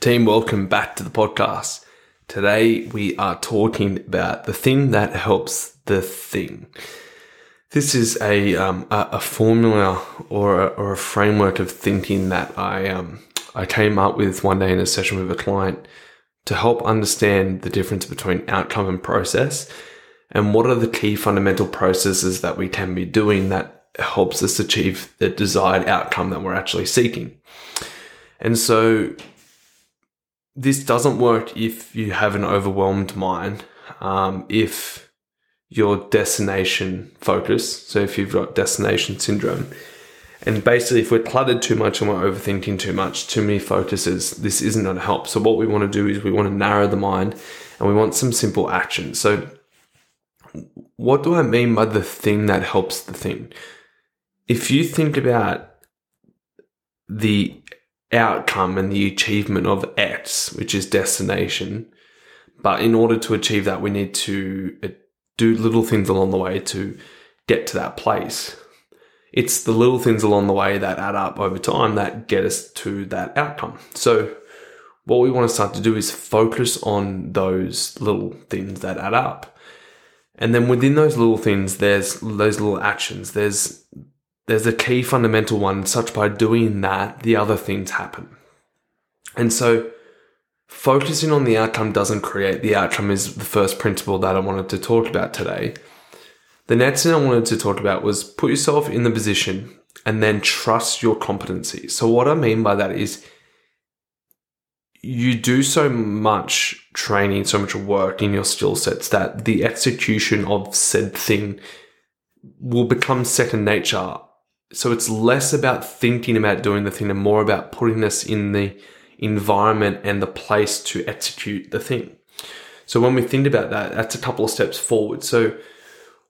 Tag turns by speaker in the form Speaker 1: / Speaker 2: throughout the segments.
Speaker 1: Team, welcome back to the podcast. Today we are talking about the thing that helps the thing. This is a um, a, a, formula or a, or a framework of thinking that I um, I came up with one day in a session with a client to help understand the difference between outcome and process, and what are the key fundamental processes that we can be doing that helps us achieve the desired outcome that we're actually seeking. And so this doesn't work if you have an overwhelmed mind. Um, if your destination focus, so if you've got destination syndrome, and basically if we're cluttered too much and we're overthinking too much, too many focuses, this isn't going to help. So what we want to do is we want to narrow the mind and we want some simple action. So what do I mean by the thing that helps the thing? If you think about the outcome and the achievement of X, which is destination. But in order to achieve that, we need to uh, do little things along the way to get to that place. It's the little things along the way that add up over time that get us to that outcome. So, what we want to start to do is focus on those little things that add up. And then within those little things, there's those little actions. There's there's a key fundamental one, such by doing that, the other things happen. And so focusing on the outcome doesn't create the outcome is the first principle that I wanted to talk about today. The next thing I wanted to talk about was put yourself in the position and then trust your competency. So what I mean by that is you do so much training, so much work in your skill sets that the execution of said thing will become second nature so it's less about thinking about doing the thing and more about putting us in the environment and the place to execute the thing. So when we think about that, that's a couple of steps forward. So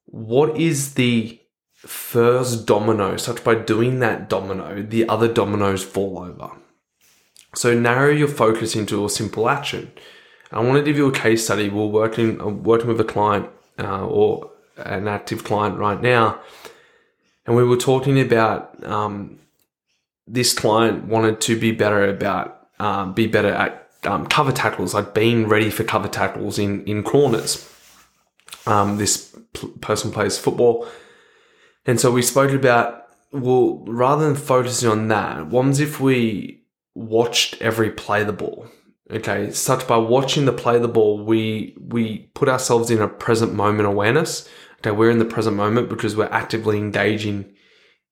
Speaker 1: what is the first domino such by doing that domino, the other dominoes fall over? So narrow your focus into a simple action. I want to give you a case study. We're working, working with a client uh, or an active client right now and we were talking about um, this client wanted to be better about um, be better at um, cover tackles, like being ready for cover tackles in in corners. Um, this p- person plays football, and so we spoke about well, rather than focusing on that, what if we watched every play the ball? Okay, such by watching the play the ball, we we put ourselves in a present moment awareness Okay, we're in the present moment because we're actively engaging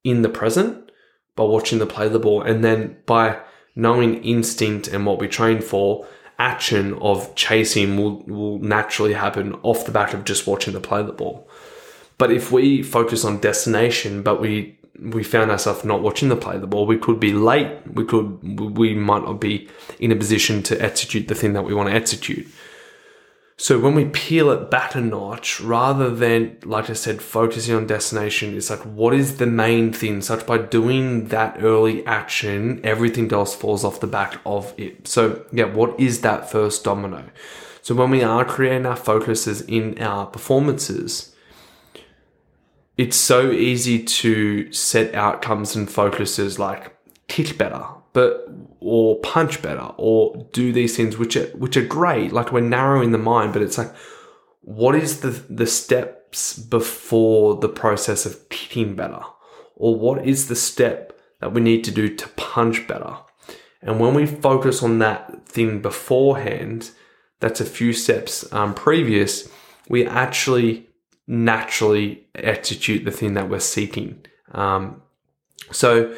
Speaker 1: in the present by watching the play the ball. And then by knowing instinct and what we train for, action of chasing will, will naturally happen off the back of just watching the play the ball. But if we focus on destination, but we we found ourselves not watching the play the ball, we could be late. We could we might not be in a position to execute the thing that we want to execute. So when we peel it back a notch, rather than, like I said, focusing on destination, it's like, what is the main thing? Such by doing that early action, everything else falls off the back of it. So yeah, what is that first domino? So when we are creating our focuses in our performances, it's so easy to set outcomes and focuses like kick better, but or punch better or do these things which are which are great like we're narrowing the mind but it's like what is the the steps before the process of kicking better? Or what is the step that we need to do to punch better? And when we focus on that thing beforehand that's a few steps um, previous we actually naturally execute the thing that we're seeking. Um, so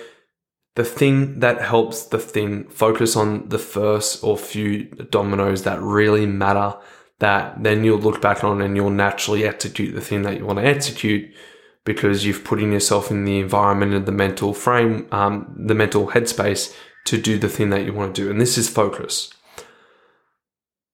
Speaker 1: the thing that helps the thing focus on the first or few dominoes that really matter that then you'll look back on and you'll naturally execute the thing that you want to execute because you've put in yourself in the environment and the mental frame, um, the mental headspace to do the thing that you want to do. And this is focus.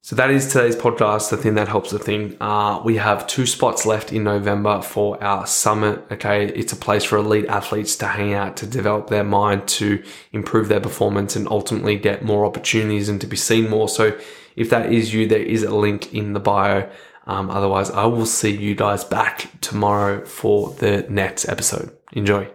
Speaker 1: So that is today's podcast, the thing that helps the thing. Uh, we have two spots left in November for our summit. Okay. It's a place for elite athletes to hang out, to develop their mind, to improve their performance and ultimately get more opportunities and to be seen more. So if that is you, there is a link in the bio. Um, otherwise, I will see you guys back tomorrow for the next episode. Enjoy.